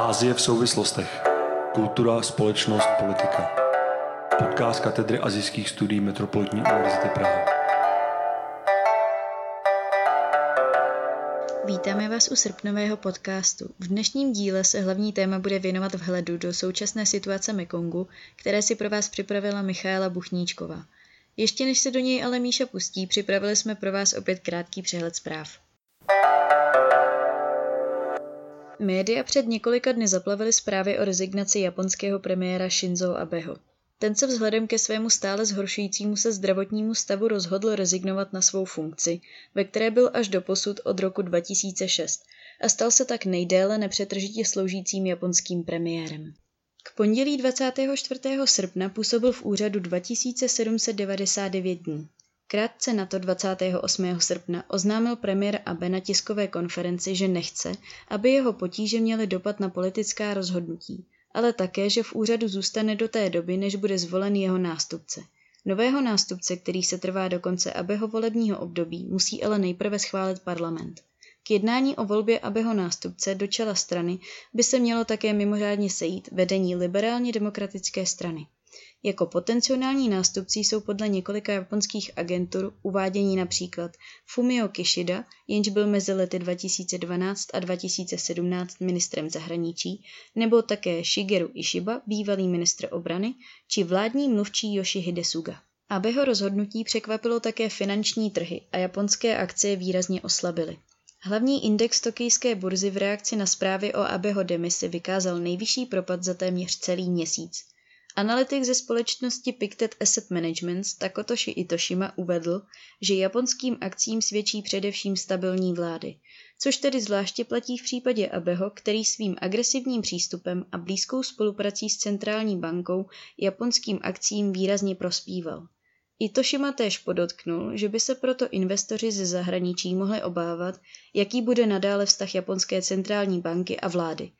Ázie v souvislostech. Kultura, společnost, politika. Podcast katedry azijských studií Metropolitní univerzity Praha. Vítáme vás u srpnového podcastu. V dnešním díle se hlavní téma bude věnovat vhledu do současné situace Mekongu, které si pro vás připravila Michaela Buchníčková. Ještě než se do něj ale Míša pustí, připravili jsme pro vás opět krátký přehled zpráv. Média před několika dny zaplavily zprávy o rezignaci japonského premiéra Shinzo Abeho. Ten se vzhledem ke svému stále zhoršujícímu se zdravotnímu stavu rozhodl rezignovat na svou funkci, ve které byl až do posud od roku 2006 a stal se tak nejdéle nepřetržitě sloužícím japonským premiérem. K pondělí 24. srpna působil v úřadu 2799 dní. Krátce na to 28. srpna oznámil premiér Abe na tiskové konferenci, že nechce, aby jeho potíže měly dopad na politická rozhodnutí, ale také, že v úřadu zůstane do té doby, než bude zvolen jeho nástupce. Nového nástupce, který se trvá do konce Abeho volebního období, musí ale nejprve schválit parlament. K jednání o volbě Abeho nástupce do čela strany by se mělo také mimořádně sejít vedení liberálně demokratické strany. Jako potenciální nástupci jsou podle několika japonských agentur uvádění například Fumio Kishida, jenž byl mezi lety 2012 a 2017 ministrem zahraničí, nebo také Shigeru Ishiba, bývalý ministr obrany, či vládní mluvčí Yoshihide Suga. Abeho rozhodnutí překvapilo také finanční trhy a japonské akcie výrazně oslabily. Hlavní index tokijské burzy v reakci na zprávy o Abeho demisi vykázal nejvyšší propad za téměř celý měsíc. Analytik ze společnosti Pictet Asset Management Takotoshi Itoshima uvedl, že japonským akcím svědčí především stabilní vlády, což tedy zvláště platí v případě Abeho, který svým agresivním přístupem a blízkou spoluprací s centrální bankou japonským akcím výrazně prospíval. Itoshima též podotknul, že by se proto investoři ze zahraničí mohli obávat, jaký bude nadále vztah japonské centrální banky a vlády.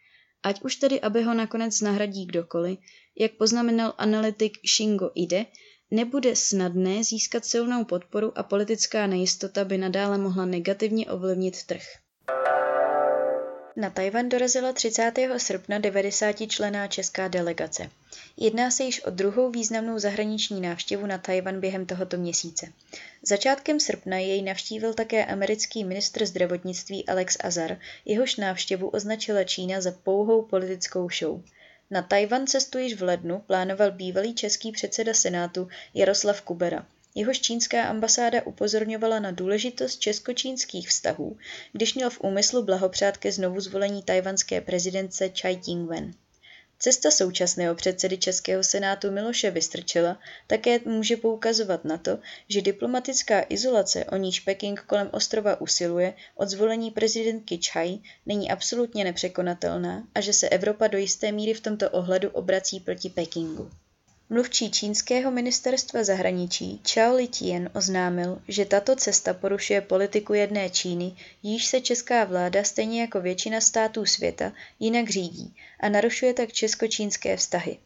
Ať už tedy, aby ho nakonec nahradí kdokoliv, jak poznamenal analytik Shingo Ide, nebude snadné získat silnou podporu a politická nejistota by nadále mohla negativně ovlivnit trh. Na Tajvan dorazila 30. srpna 90 člená česká delegace. Jedná se již o druhou významnou zahraniční návštěvu na Tajvan během tohoto měsíce. Začátkem srpna jej navštívil také americký ministr zdravotnictví Alex Azar, jehož návštěvu označila Čína za pouhou politickou show. Na Tajvan cestu již v lednu plánoval bývalý český předseda Senátu Jaroslav Kubera. Jehož čínská ambasáda upozorňovala na důležitost česko-čínských vztahů, když měl v úmyslu blahopřát ke znovu zvolení tajvanské prezidentce Chai Ing-wen. Cesta současného předsedy Českého senátu Miloše Vystrčila také může poukazovat na to, že diplomatická izolace, o níž Peking kolem ostrova usiluje, od zvolení prezidentky Chai není absolutně nepřekonatelná a že se Evropa do jisté míry v tomto ohledu obrací proti Pekingu. Mluvčí čínského ministerstva zahraničí Chao Litien oznámil, že tato cesta porušuje politiku jedné Číny, již se česká vláda stejně jako většina států světa jinak řídí a narušuje tak česko-čínské vztahy.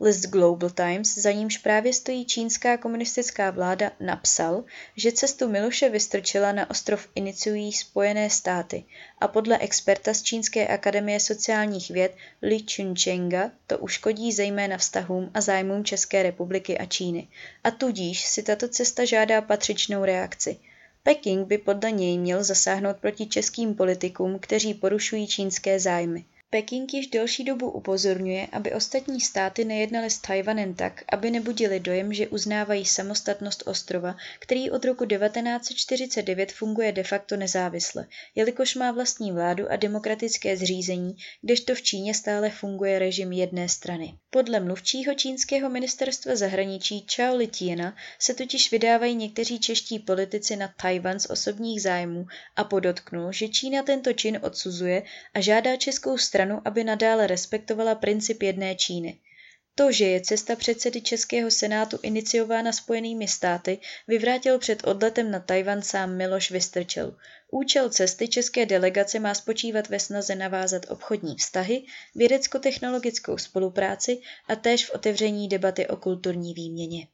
List Global Times, za nímž právě stojí čínská komunistická vláda, napsal, že cestu Miloše Vystrčila na ostrov iniciují Spojené státy a podle experta z Čínské akademie sociálních věd Li Chunčenga to uškodí zejména vztahům a zájmům České republiky a Číny. A tudíž si tato cesta žádá patřičnou reakci. Peking by podle něj měl zasáhnout proti českým politikům, kteří porušují čínské zájmy. Peking již delší dobu upozorňuje, aby ostatní státy nejednaly s Tajvanem tak, aby nebudili dojem, že uznávají samostatnost ostrova, který od roku 1949 funguje de facto nezávisle, jelikož má vlastní vládu a demokratické zřízení, kdežto v Číně stále funguje režim jedné strany. Podle mluvčího čínského ministerstva zahraničí Chao Litiena se totiž vydávají někteří čeští politici na Tajvan z osobních zájmů a podotknul, že Čína tento čin odsuzuje a žádá českou stranu stranu, aby nadále respektovala princip jedné Číny. To, že je cesta předsedy Českého senátu iniciována Spojenými státy, vyvrátil před odletem na Tajvan sám Miloš Vystrčil. Účel cesty české delegace má spočívat ve snaze navázat obchodní vztahy, vědecko-technologickou spolupráci a též v otevření debaty o kulturní výměně.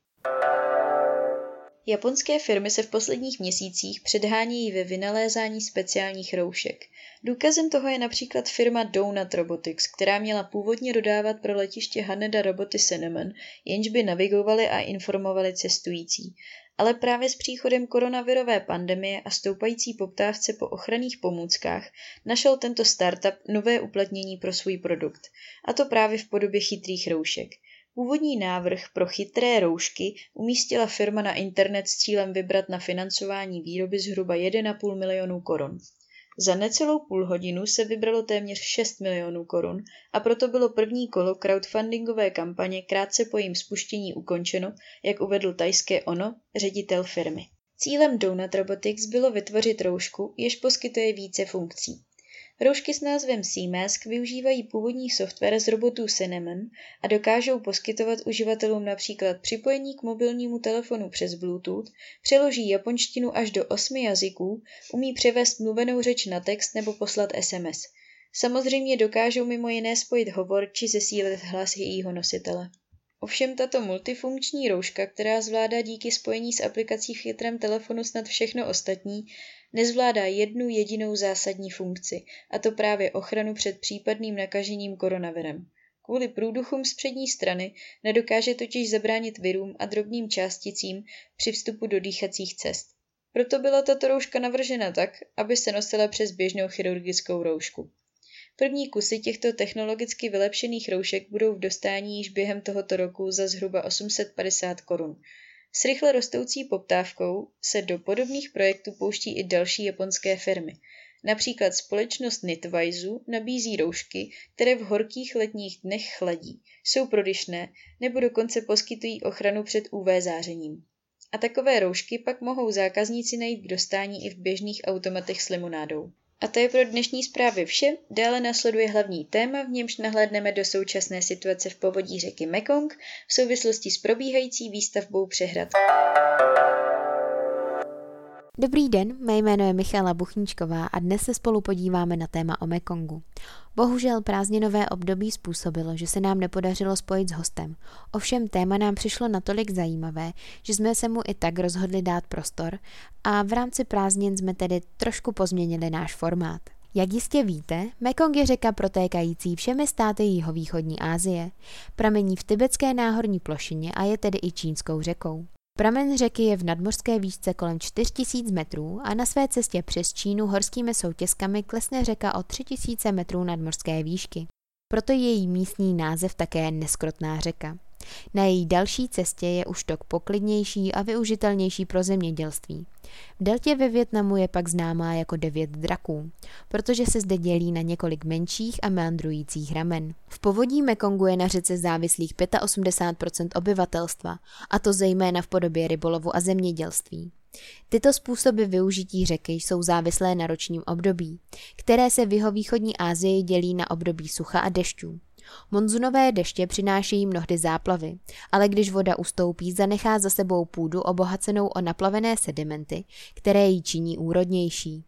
Japonské firmy se v posledních měsících předhánějí ve vynalézání speciálních roušek. Důkazem toho je například firma Donut Robotics, která měla původně dodávat pro letiště Haneda roboty Cinnamon, jenž by navigovali a informovali cestující. Ale právě s příchodem koronavirové pandemie a stoupající poptávce po ochranných pomůckách našel tento startup nové uplatnění pro svůj produkt, a to právě v podobě chytrých roušek. Původní návrh pro chytré roušky umístila firma na internet s cílem vybrat na financování výroby zhruba 1,5 milionu korun. Za necelou půl hodinu se vybralo téměř 6 milionů korun a proto bylo první kolo crowdfundingové kampaně krátce po jejím spuštění ukončeno, jak uvedl tajské Ono, ředitel firmy. Cílem Donut Robotics bylo vytvořit roušku, jež poskytuje více funkcí. Roušky s názvem Seamask využívají původní software z robotů Cinnamon a dokážou poskytovat uživatelům například připojení k mobilnímu telefonu přes Bluetooth, přeloží japonštinu až do osmi jazyků, umí převést mluvenou řeč na text nebo poslat SMS. Samozřejmě dokážou mimo jiné spojit hovor či zesílit hlas jejího nositele. Ovšem tato multifunkční rouška, která zvládá díky spojení s aplikací v chytrém telefonu snad všechno ostatní, nezvládá jednu jedinou zásadní funkci, a to právě ochranu před případným nakažením koronavirem. Kvůli průduchům z přední strany nedokáže totiž zabránit virům a drobným částicím při vstupu do dýchacích cest. Proto byla tato rouška navržena tak, aby se nosila přes běžnou chirurgickou roušku. První kusy těchto technologicky vylepšených roušek budou v dostání již během tohoto roku za zhruba 850 korun. S rychle rostoucí poptávkou se do podobných projektů pouští i další japonské firmy. Například společnost Nitwaizu nabízí roušky, které v horkých letních dnech chladí, jsou prodyšné nebo dokonce poskytují ochranu před UV zářením. A takové roušky pak mohou zákazníci najít k dostání i v běžných automatech s limonádou. A to je pro dnešní zprávy vše. Dále nasleduje hlavní téma, v němž nahlédneme do současné situace v povodí řeky Mekong v souvislosti s probíhající výstavbou přehrad. Dobrý den, mé jméno je Michala Buchníčková a dnes se spolu podíváme na téma o Mekongu. Bohužel prázdninové období způsobilo, že se nám nepodařilo spojit s hostem. Ovšem téma nám přišlo natolik zajímavé, že jsme se mu i tak rozhodli dát prostor a v rámci prázdnin jsme tedy trošku pozměnili náš formát. Jak jistě víte, Mekong je řeka protékající všemi státy jihovýchodní Asie. Pramení v tibetské náhorní plošině a je tedy i čínskou řekou. Pramen řeky je v nadmořské výšce kolem 4000 metrů a na své cestě přes Čínu horskými soutězkami klesne řeka o 3000 metrů nadmořské výšky. Proto je její místní název také Neskrotná řeka. Na její další cestě je už tok poklidnější a využitelnější pro zemědělství. V deltě ve Větnamu je pak známá jako devět draků, protože se zde dělí na několik menších a meandrujících ramen. V povodí Mekongu je na řece závislých 85% obyvatelstva, a to zejména v podobě rybolovu a zemědělství. Tyto způsoby využití řeky jsou závislé na ročním období, které se v jihovýchodní Asii dělí na období sucha a dešťů. Monzunové deště přinášejí mnohdy záplavy, ale když voda ustoupí, zanechá za sebou půdu obohacenou o naplavené sedimenty, které ji činí úrodnější.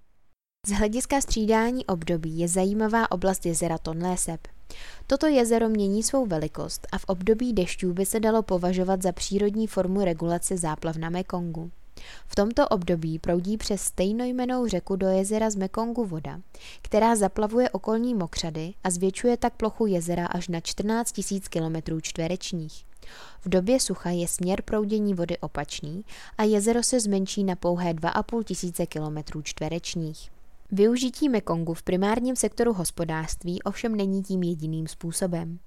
Z hlediska střídání období je zajímavá oblast jezera Tonlésep. Toto jezero mění svou velikost a v období dešťů by se dalo považovat za přírodní formu regulace záplav na Mekongu. V tomto období proudí přes stejnojmenou řeku do jezera z Mekongu voda, která zaplavuje okolní mokřady a zvětšuje tak plochu jezera až na 14 000 km čtverečních. V době sucha je směr proudění vody opačný a jezero se zmenší na pouhé 2,5 tisíce km čtverečních. Využití Mekongu v primárním sektoru hospodářství ovšem není tím jediným způsobem.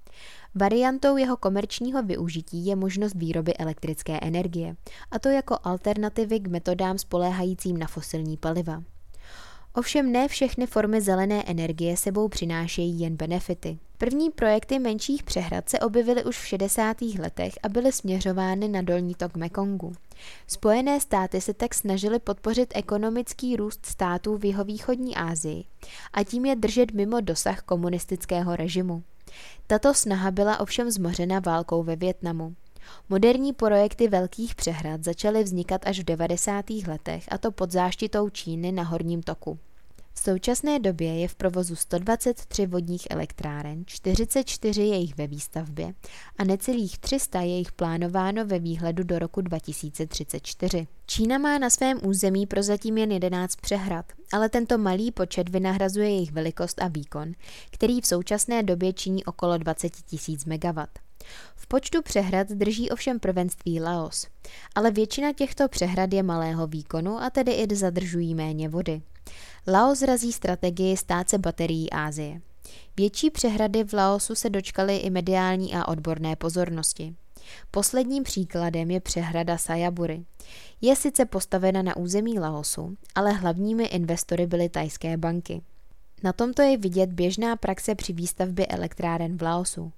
Variantou jeho komerčního využití je možnost výroby elektrické energie, a to jako alternativy k metodám spoléhajícím na fosilní paliva. Ovšem ne všechny formy zelené energie sebou přinášejí jen benefity. První projekty menších přehrad se objevily už v 60. letech a byly směřovány na dolní tok Mekongu. Spojené státy se tak snažily podpořit ekonomický růst států v jihovýchodní Asii a tím je držet mimo dosah komunistického režimu. Tato snaha byla ovšem zmořena válkou ve Větnamu. Moderní projekty velkých přehrad začaly vznikat až v 90. letech a to pod záštitou Číny na horním toku. V současné době je v provozu 123 vodních elektráren, 44 jejich ve výstavbě a necelých 300 je jich plánováno ve výhledu do roku 2034. Čína má na svém území prozatím jen 11 přehrad, ale tento malý počet vynahrazuje jejich velikost a výkon, který v současné době činí okolo 20 000 MW. V počtu přehrad drží ovšem prvenství Laos, ale většina těchto přehrad je malého výkonu a tedy i zadržují méně vody. Laos razí strategii stát se baterií Ázie. Větší přehrady v Laosu se dočkaly i mediální a odborné pozornosti. Posledním příkladem je přehrada Sayabury. Je sice postavena na území Laosu, ale hlavními investory byly tajské banky. Na tomto je vidět běžná praxe při výstavbě elektráren v Laosu.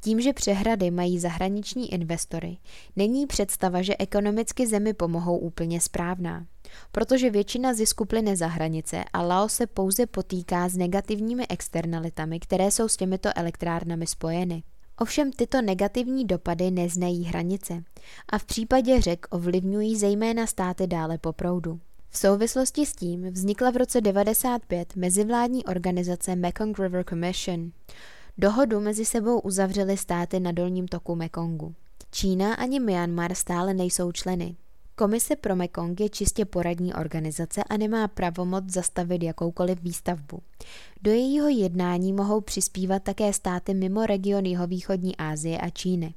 Tím, že přehrady mají zahraniční investory, není představa, že ekonomicky zemi pomohou úplně správná. Protože většina zisku plyne za hranice a Laos se pouze potýká s negativními externalitami, které jsou s těmito elektrárnami spojeny. Ovšem tyto negativní dopady neznají hranice a v případě řek ovlivňují zejména státy dále po proudu. V souvislosti s tím vznikla v roce 1995 mezivládní organizace Mekong River Commission. Dohodu mezi sebou uzavřely státy na dolním toku Mekongu. Čína ani Myanmar stále nejsou členy. Komise pro Mekong je čistě poradní organizace a nemá pravomoc zastavit jakoukoliv výstavbu. Do jejího jednání mohou přispívat také státy mimo region jihovýchodní Asie a Číny.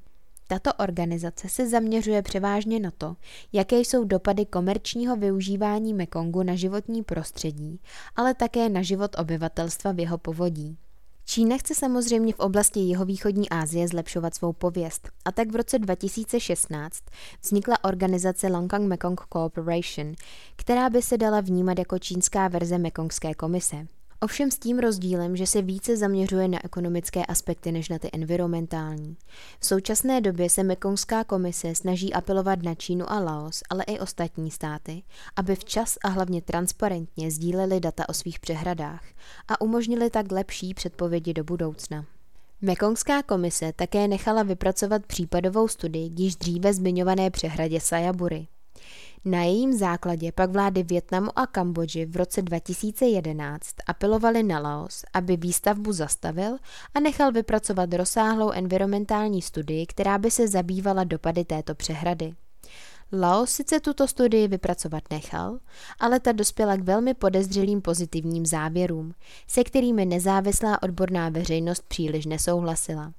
Tato organizace se zaměřuje převážně na to, jaké jsou dopady komerčního využívání Mekongu na životní prostředí, ale také na život obyvatelstva v jeho povodí. Čína chce samozřejmě v oblasti jihovýchodní Asie zlepšovat svou pověst a tak v roce 2016 vznikla organizace Langkang Mekong Cooperation, která by se dala vnímat jako čínská verze Mekongské komise. Ovšem s tím rozdílem, že se více zaměřuje na ekonomické aspekty než na ty environmentální. V současné době se Mekongská komise snaží apelovat na Čínu a Laos, ale i ostatní státy, aby včas a hlavně transparentně sdíleli data o svých přehradách a umožnili tak lepší předpovědi do budoucna. Mekongská komise také nechala vypracovat případovou studii k již dříve zmiňované přehradě Sayabury. Na jejím základě pak vlády Větnamu a Kambodži v roce 2011 apelovaly na Laos, aby výstavbu zastavil a nechal vypracovat rozsáhlou environmentální studii, která by se zabývala dopady této přehrady. Laos sice tuto studii vypracovat nechal, ale ta dospěla k velmi podezřelým pozitivním závěrům, se kterými nezávislá odborná veřejnost příliš nesouhlasila.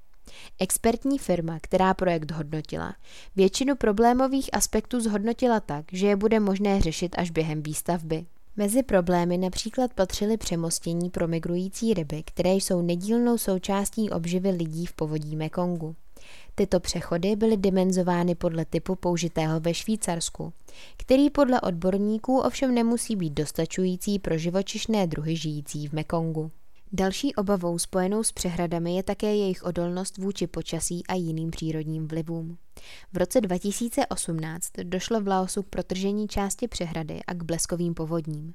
Expertní firma, která projekt hodnotila, většinu problémových aspektů zhodnotila tak, že je bude možné řešit až během výstavby. Mezi problémy například patřily přemostění pro migrující ryby, které jsou nedílnou součástí obživy lidí v povodí Mekongu. Tyto přechody byly dimenzovány podle typu použitého ve Švýcarsku, který podle odborníků ovšem nemusí být dostačující pro živočišné druhy žijící v Mekongu. Další obavou spojenou s přehradami je také jejich odolnost vůči počasí a jiným přírodním vlivům. V roce 2018 došlo v Laosu k protržení části přehrady a k bleskovým povodním.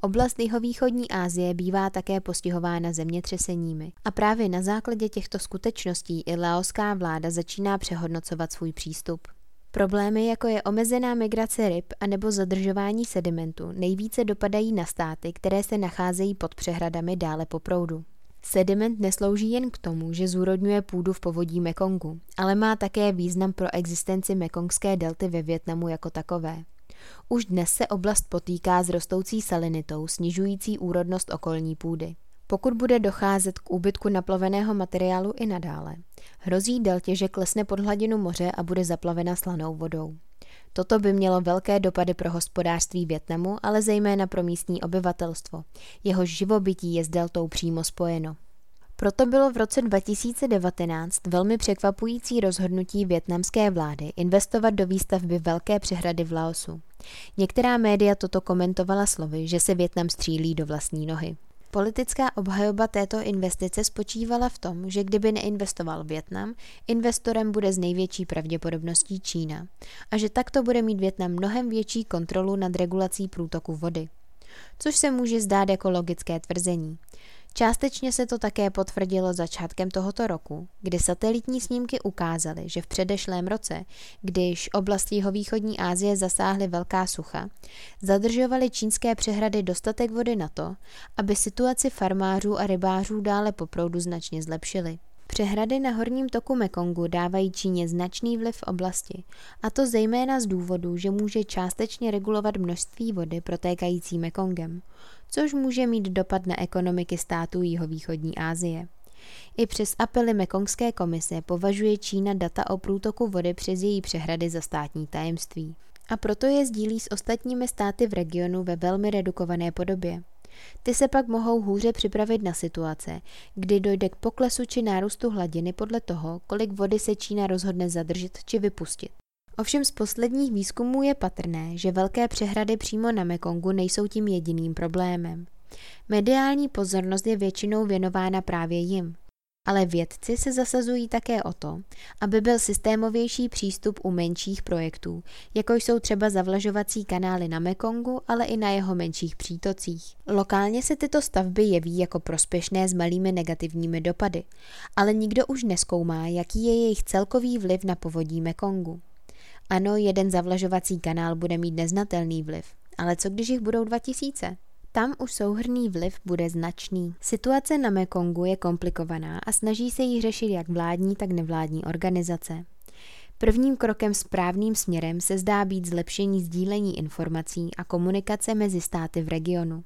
Oblast jihovýchodní Asie bývá také postihována zemětřeseními a právě na základě těchto skutečností i laoská vláda začíná přehodnocovat svůj přístup. Problémy, jako je omezená migrace ryb a nebo zadržování sedimentu, nejvíce dopadají na státy, které se nacházejí pod přehradami dále po proudu. Sediment neslouží jen k tomu, že zúrodňuje půdu v povodí Mekongu, ale má také význam pro existenci mekongské delty ve Větnamu jako takové. Už dnes se oblast potýká s rostoucí salinitou, snižující úrodnost okolní půdy. Pokud bude docházet k úbytku naplaveného materiálu i nadále, hrozí deltě, že klesne pod hladinu moře a bude zaplavena slanou vodou. Toto by mělo velké dopady pro hospodářství Větnamu, ale zejména pro místní obyvatelstvo. Jeho živobytí je s deltou přímo spojeno. Proto bylo v roce 2019 velmi překvapující rozhodnutí větnamské vlády investovat do výstavby velké přehrady v Laosu. Některá média toto komentovala slovy, že se Větnam střílí do vlastní nohy. Politická obhajoba této investice spočívala v tom, že kdyby neinvestoval Větnam, investorem bude z největší pravděpodobností Čína a že takto bude mít Větnam mnohem větší kontrolu nad regulací průtoku vody. což se může zdát jako logické tvrzení. Částečně se to také potvrdilo začátkem tohoto roku, kdy satelitní snímky ukázaly, že v předešlém roce, když oblast jihovýchodní Asie zasáhly velká sucha, zadržovaly čínské přehrady dostatek vody na to, aby situaci farmářů a rybářů dále po proudu značně zlepšily. Přehrady na horním toku Mekongu dávají Číně značný vliv v oblasti, a to zejména z důvodu, že může částečně regulovat množství vody protékající Mekongem, což může mít dopad na ekonomiky států jihovýchodní Asie. I přes apely Mekongské komise považuje Čína data o průtoku vody přes její přehrady za státní tajemství. A proto je sdílí s ostatními státy v regionu ve velmi redukované podobě. Ty se pak mohou hůře připravit na situace, kdy dojde k poklesu či nárůstu hladiny podle toho, kolik vody se Čína rozhodne zadržet či vypustit. Ovšem z posledních výzkumů je patrné, že velké přehrady přímo na Mekongu nejsou tím jediným problémem. Mediální pozornost je většinou věnována právě jim. Ale vědci se zasazují také o to, aby byl systémovější přístup u menších projektů, jako jsou třeba zavlažovací kanály na Mekongu, ale i na jeho menších přítocích. Lokálně se tyto stavby jeví jako prospěšné s malými negativními dopady, ale nikdo už neskoumá, jaký je jejich celkový vliv na povodí Mekongu. Ano, jeden zavlažovací kanál bude mít neznatelný vliv, ale co když jich budou 2000? Tam už souhrný vliv bude značný. Situace na Mekongu je komplikovaná a snaží se jí řešit jak vládní, tak nevládní organizace. Prvním krokem správným směrem se zdá být zlepšení sdílení informací a komunikace mezi státy v regionu.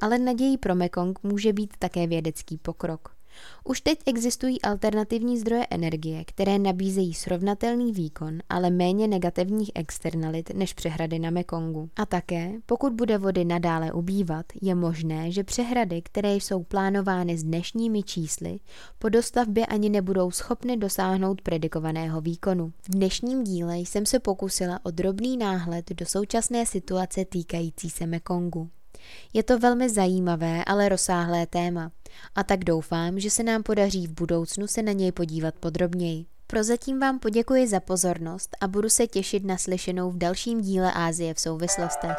Ale nadějí pro Mekong může být také vědecký pokrok. Už teď existují alternativní zdroje energie, které nabízejí srovnatelný výkon, ale méně negativních externalit než přehrady na Mekongu. A také, pokud bude vody nadále ubývat, je možné, že přehrady, které jsou plánovány s dnešními čísly, po dostavbě ani nebudou schopny dosáhnout predikovaného výkonu. V dnešním díle jsem se pokusila o drobný náhled do současné situace týkající se Mekongu. Je to velmi zajímavé, ale rozsáhlé téma a tak doufám, že se nám podaří v budoucnu se na něj podívat podrobněji. Prozatím vám poděkuji za pozornost a budu se těšit na slyšenou v dalším díle Ázie v souvislostech.